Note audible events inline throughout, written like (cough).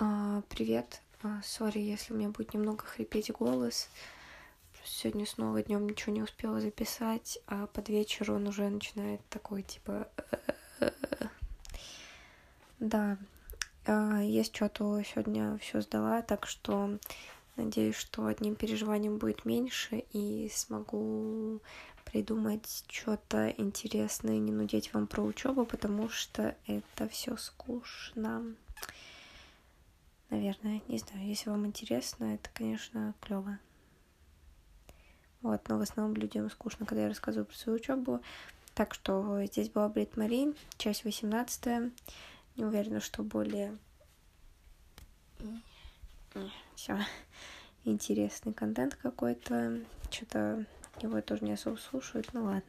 А, привет. А, сори, если у меня будет немного хрипеть голос. Сегодня снова днем ничего не успела записать, а под вечер он уже начинает такой типа. (laughs) Да, а, я что-то сегодня все сдала, так что надеюсь, что одним переживанием будет меньше и смогу придумать что-то интересное, не нудеть вам про учебу, потому что это все скучно. Наверное, не знаю, если вам интересно, это, конечно, клево. Вот, но в основном людям скучно, когда я рассказываю про свою учебу. Так что здесь была Брит Мари, часть 18. Не уверена, что более все интересный контент какой-то. Что-то его тоже не особо слушают. Ну ладно.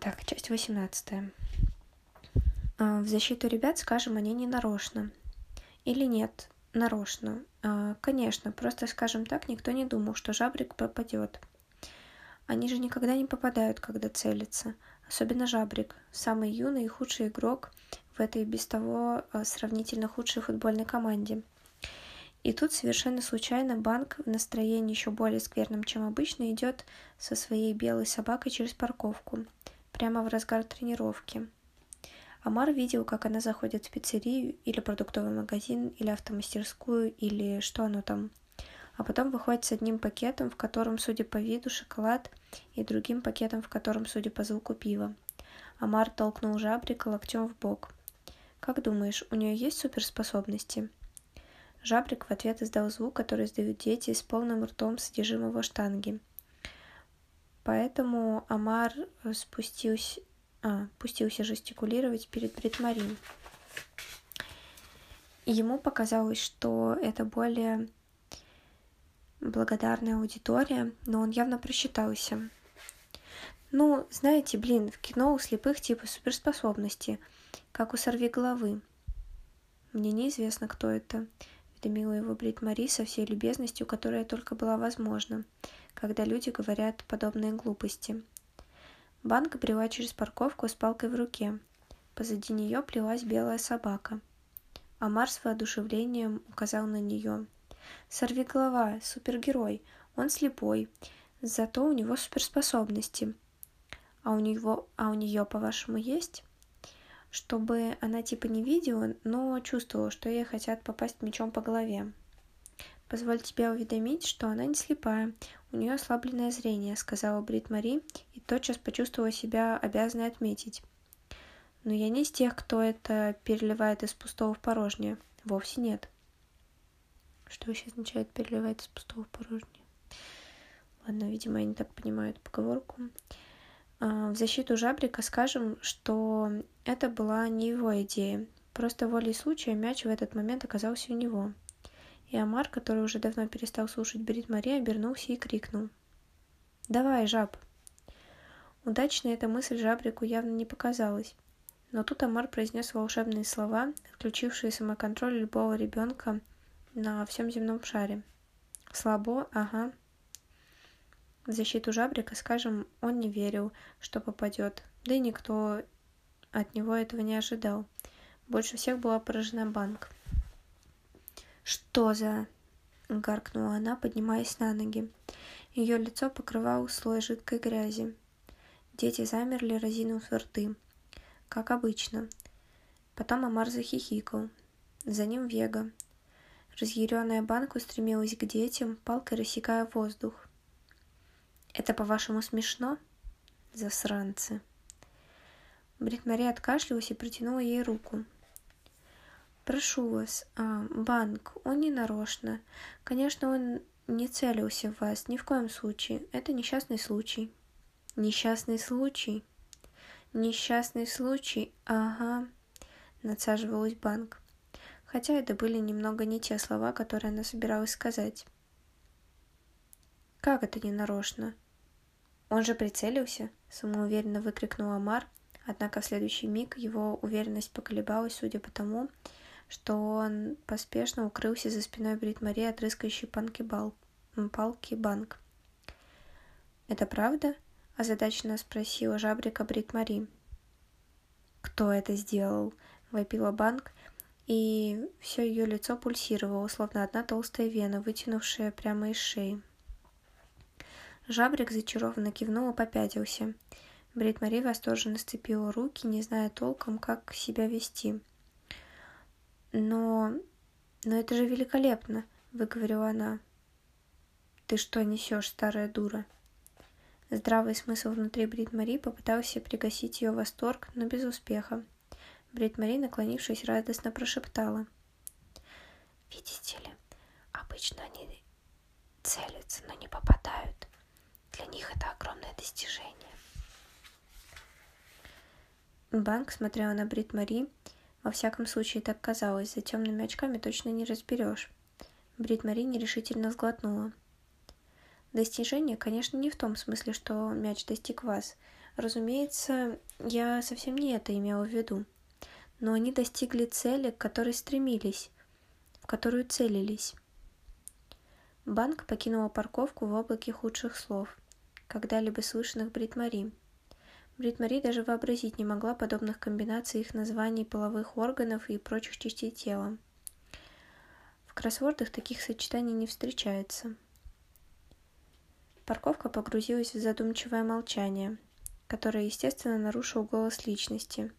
Так, часть 18. А, в защиту ребят скажем, они не нарочно. Или нет, нарочно. А, конечно, просто скажем так, никто не думал, что жабрик попадет. Они же никогда не попадают, когда целятся. Особенно жабрик, самый юный и худший игрок в этой без того а, сравнительно худшей футбольной команде – и тут совершенно случайно банк в настроении еще более скверном, чем обычно, идет со своей белой собакой через парковку, прямо в разгар тренировки. Амар видел, как она заходит в пиццерию или продуктовый магазин, или автомастерскую, или что оно там. А потом выходит с одним пакетом, в котором, судя по виду, шоколад, и другим пакетом, в котором, судя по звуку, пиво. Амар толкнул жабрика локтем в бок. «Как думаешь, у нее есть суперспособности?» Жабрик в ответ издал звук, который издают дети с полным ртом содержимого штанги. Поэтому Амар спустился, а, пустился жестикулировать перед Бритмарин. Ему показалось, что это более благодарная аудитория, но он явно просчитался. Ну, знаете, блин, в кино у слепых типа суперспособности, как у сорви головы. Мне неизвестно, кто это уведомила его Брит Мари со всей любезностью, которая только была возможна, когда люди говорят подобные глупости. Банка брела через парковку с палкой в руке. Позади нее плелась белая собака. Амар с воодушевлением указал на нее. «Сорви голова, супергерой, он слепой, зато у него суперспособности. А у него, а у нее, по-вашему, есть?» чтобы она типа не видела, но чувствовала, что ей хотят попасть мечом по голове. «Позволь тебе уведомить, что она не слепая, у нее ослабленное зрение», — сказала Брит Мари и тотчас почувствовала себя обязанной отметить. «Но я не из тех, кто это переливает из пустого в порожнее. Вовсе нет». Что вообще означает переливать из пустого в порожнее? Ладно, видимо, не так понимаю эту поговорку. А, в защиту Жабрика скажем, что это была не его идея. Просто волей случая мяч в этот момент оказался у него. И Амар, который уже давно перестал слушать Брит Мари, обернулся и крикнул. «Давай, жаб!» Удачной эта мысль Жабрику явно не показалась. Но тут Амар произнес волшебные слова, отключившие самоконтроль любого ребенка на всем земном шаре. «Слабо, ага, в защиту Жабрика, скажем, он не верил, что попадет, да и никто от него этого не ожидал. Больше всех была поражена банк. «Что за...» — гаркнула она, поднимаясь на ноги. Ее лицо покрывал слой жидкой грязи. Дети замерли, разинув рты. Как обычно. Потом Амар захихикал. За ним Вега. Разъяренная банка устремилась к детям, палкой рассекая воздух. Это, по-вашему, смешно? Засранцы. Брит Мари откашлялась и протянула ей руку. Прошу вас, а, банк, он не нарочно. Конечно, он не целился в вас, ни в коем случае. Это несчастный случай. Несчастный случай? Несчастный случай, ага, надсаживалась банк. Хотя это были немного не те слова, которые она собиралась сказать. Как это не нарочно? Он же прицелился, самоуверенно выкрикнул Амар, однако в следующий миг его уверенность поколебалась, судя по тому, что он поспешно укрылся за спиной Брит Мари от рыскающей панки бал... палки банк. «Это правда?» – озадаченно спросила жабрика Брит Мари. «Кто это сделал?» – вопила банк, и все ее лицо пульсировало, словно одна толстая вена, вытянувшая прямо из шеи. Жабрик зачарованно кивнул и попятился. Брит Мари восторженно сцепила руки, не зная толком, как себя вести. «Но... но это же великолепно!» — выговорила она. «Ты что несешь, старая дура?» Здравый смысл внутри Брит Мари попытался пригасить ее восторг, но без успеха. Брит Мари, наклонившись, радостно прошептала. «Видите ли, обычно они целятся, но не попадают. Для них это огромное достижение». Банк смотрела на Брит Мари. Во всяком случае, так казалось. За темными очками точно не разберешь. Брит Мари нерешительно сглотнула. Достижение, конечно, не в том смысле, что мяч достиг вас. Разумеется, я совсем не это имела в виду. Но они достигли цели, к которой стремились, в которую целились. Банк покинула парковку в облаке худших слов, когда-либо слышанных Брит Мари. Брит Мари даже вообразить не могла подобных комбинаций их названий половых органов и прочих частей тела. В кроссвордах таких сочетаний не встречается. Парковка погрузилась в задумчивое молчание, которое, естественно, нарушил голос личности.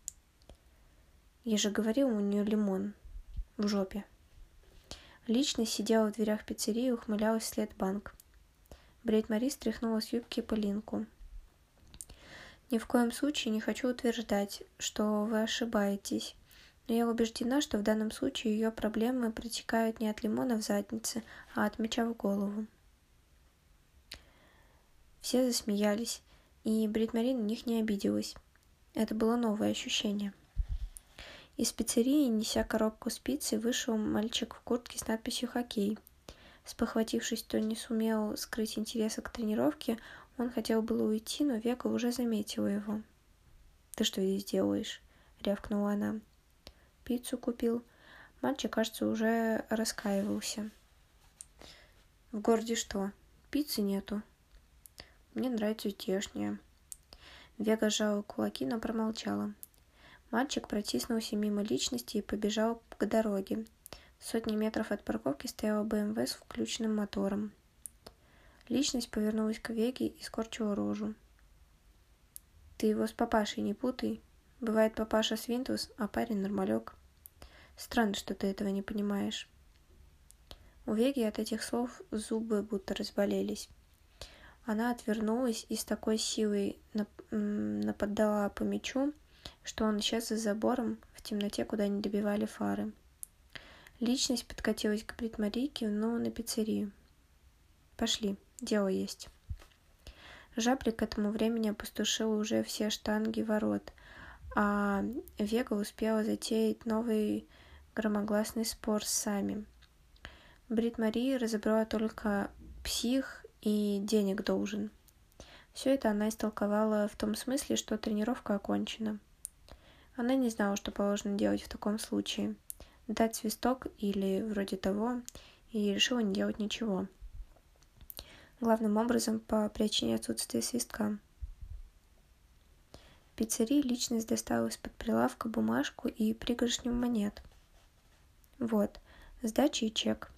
Я же говорил, у нее лимон в жопе. Личность сидела в дверях пиццерии и ухмылялась вслед банк. Брейд Мари стряхнула с юбки пылинку – ни в коем случае не хочу утверждать, что вы ошибаетесь, но я убеждена, что в данном случае ее проблемы протекают не от лимона в заднице, а от меча в голову. Все засмеялись, и Брит Мари на них не обиделась. Это было новое ощущение. Из пиццерии, неся коробку спицы, вышел мальчик в куртке с надписью «Хоккей». Спохватившись, что не сумел скрыть интереса к тренировке, он хотел было уйти, но Вега уже заметила его. «Ты что здесь делаешь?» — рявкнула она. «Пиццу купил». Мальчик, кажется, уже раскаивался. «В городе что? Пиццы нету?» «Мне нравится здешняя». Вега сжала кулаки, но промолчала. Мальчик протиснулся мимо личности и побежал к дороге. Сотни метров от парковки стояла БМВ с включенным мотором. Личность повернулась к Веге и скорчила рожу. «Ты его с папашей не путай. Бывает папаша свинтус, а парень нормалек. Странно, что ты этого не понимаешь». У Веги от этих слов зубы будто разболелись. Она отвернулась и с такой силой нападала по мячу, что он исчез за забором в темноте, куда не добивали фары. Личность подкатилась к Бритмарике, но на пиццерию. «Пошли», Дело есть. Жаблик к этому времени опустошил уже все штанги ворот, а Вега успела затеять новый громогласный спор с Сами. Брит Мари разобрала только псих и денег должен. Все это она истолковала в том смысле, что тренировка окончена. Она не знала, что положено делать в таком случае. Дать свисток или вроде того, и решила не делать ничего главным образом по причине отсутствия свистка. В пиццерии личность достала из-под прилавка бумажку и пригоршню монет. Вот, сдача и чек.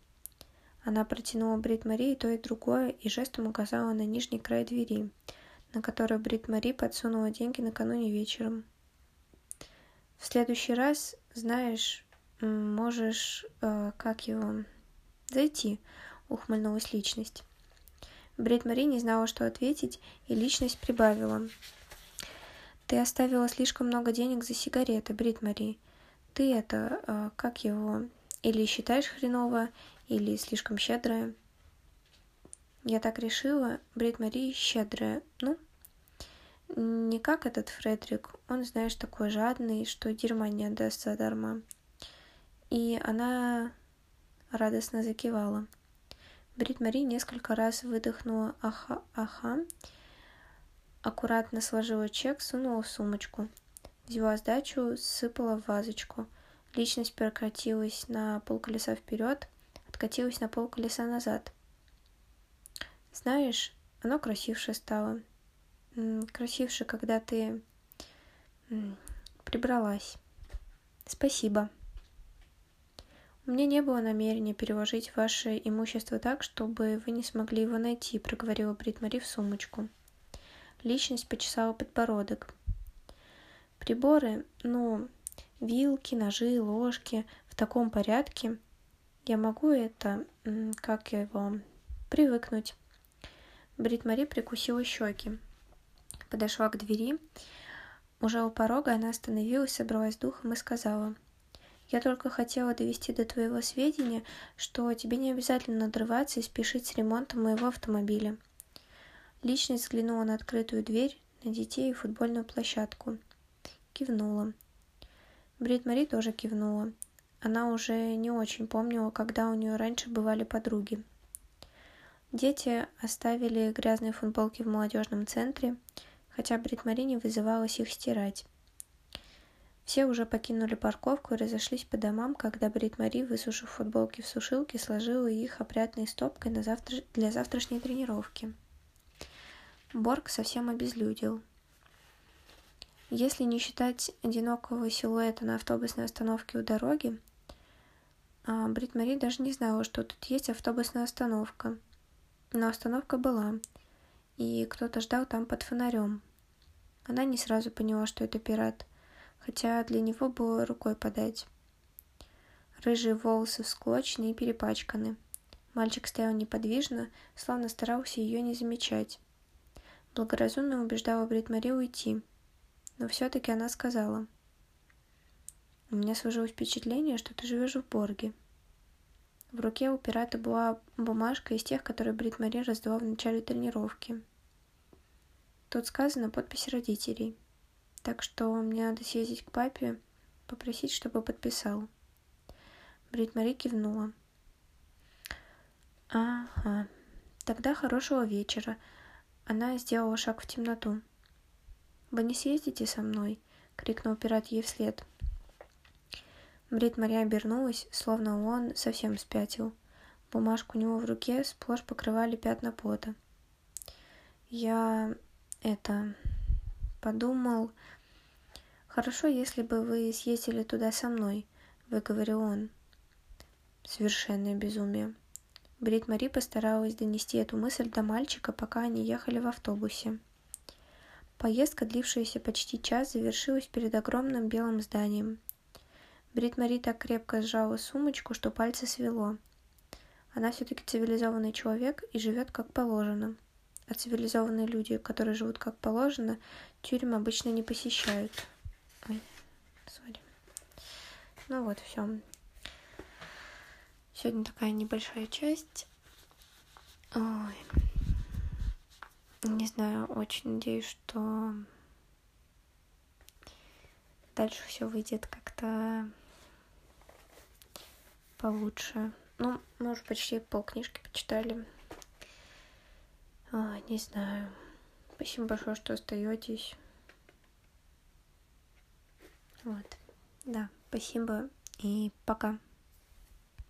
Она протянула Брит Мари то и другое и жестом указала на нижний край двери, на который Брит Мари подсунула деньги накануне вечером. В следующий раз, знаешь, можешь, э, как его, зайти, ухмыльнулась личность. Брит Мари не знала, что ответить, и личность прибавила. «Ты оставила слишком много денег за сигареты, Брит Мари. Ты это, э, как его, или считаешь хреново, или слишком щедрая?» Я так решила, Брит Мари щедрая. Ну, не как этот Фредерик, он, знаешь, такой жадный, что дерьма не отдаст задарма. И она радостно закивала. Брит Мари несколько раз выдохнула «аха-аха», аккуратно сложила чек, сунула в сумочку. Взяла сдачу, сыпала в вазочку. Личность прокатилась на полколеса вперед, откатилась на полколеса назад. Знаешь, оно красивше стало. Красивше, когда ты прибралась. Спасибо. Меня не было намерения переложить ваше имущество так, чтобы вы не смогли его найти, проговорила Брит Мари в сумочку. Личность почесала подбородок. Приборы, ну, вилки, ножи, ложки в таком порядке. Я могу это, как его, привыкнуть. Брит Мари прикусила щеки. Подошла к двери. Уже у порога она остановилась, собралась духом и сказала. «Я только хотела довести до твоего сведения, что тебе не обязательно надрываться и спешить с ремонтом моего автомобиля». Личность взглянула на открытую дверь, на детей и футбольную площадку – кивнула. Брит Мари тоже кивнула. Она уже не очень помнила, когда у нее раньше бывали подруги. Дети оставили грязные футболки в молодежном центре, хотя Брит Мари не вызывалась их стирать. Все уже покинули парковку и разошлись по домам, когда Брит Мари, высушив футболки в сушилке, сложила их опрятной стопкой на завтра... для завтрашней тренировки. Борг совсем обезлюдил. Если не считать одинокого силуэта на автобусной остановке у дороги, а, Брит Мари даже не знала, что тут есть автобусная остановка. Но остановка была, и кто-то ждал там под фонарем. Она не сразу поняла, что это пират, хотя для него было рукой подать. Рыжие волосы всклочены и перепачканы. Мальчик стоял неподвижно, словно старался ее не замечать. Благоразумно убеждала Брит Мари уйти, но все-таки она сказала. У меня сложилось впечатление, что ты живешь в Борге. В руке у пирата была бумажка из тех, которые Брит Мари раздала в начале тренировки. Тут сказано подпись родителей. Так что мне надо съездить к папе, попросить, чтобы подписал. Брит Мари кивнула. Ага. Тогда хорошего вечера. Она сделала шаг в темноту. «Вы не съездите со мной?» — крикнул пират ей вслед. Брит Мария обернулась, словно он совсем спятил. Бумажку у него в руке сплошь покрывали пятна пота. «Я... это... подумал...» «Хорошо, если бы вы съездили туда со мной», — выговорил он. Совершенное безумие. Брит Мари постаралась донести эту мысль до мальчика, пока они ехали в автобусе. Поездка, длившаяся почти час, завершилась перед огромным белым зданием. Брит Мари так крепко сжала сумочку, что пальцы свело. Она все-таки цивилизованный человек и живет как положено. А цивилизованные люди, которые живут как положено, тюрьмы обычно не посещают. Ой, сори. Ну вот, все. Сегодня такая небольшая часть. Ой. Не знаю, очень надеюсь, что дальше все выйдет как-то получше. Ну, мы уже почти полкнижки почитали. А, не знаю. Спасибо большое, что остаетесь. Вот. Да, спасибо и пока.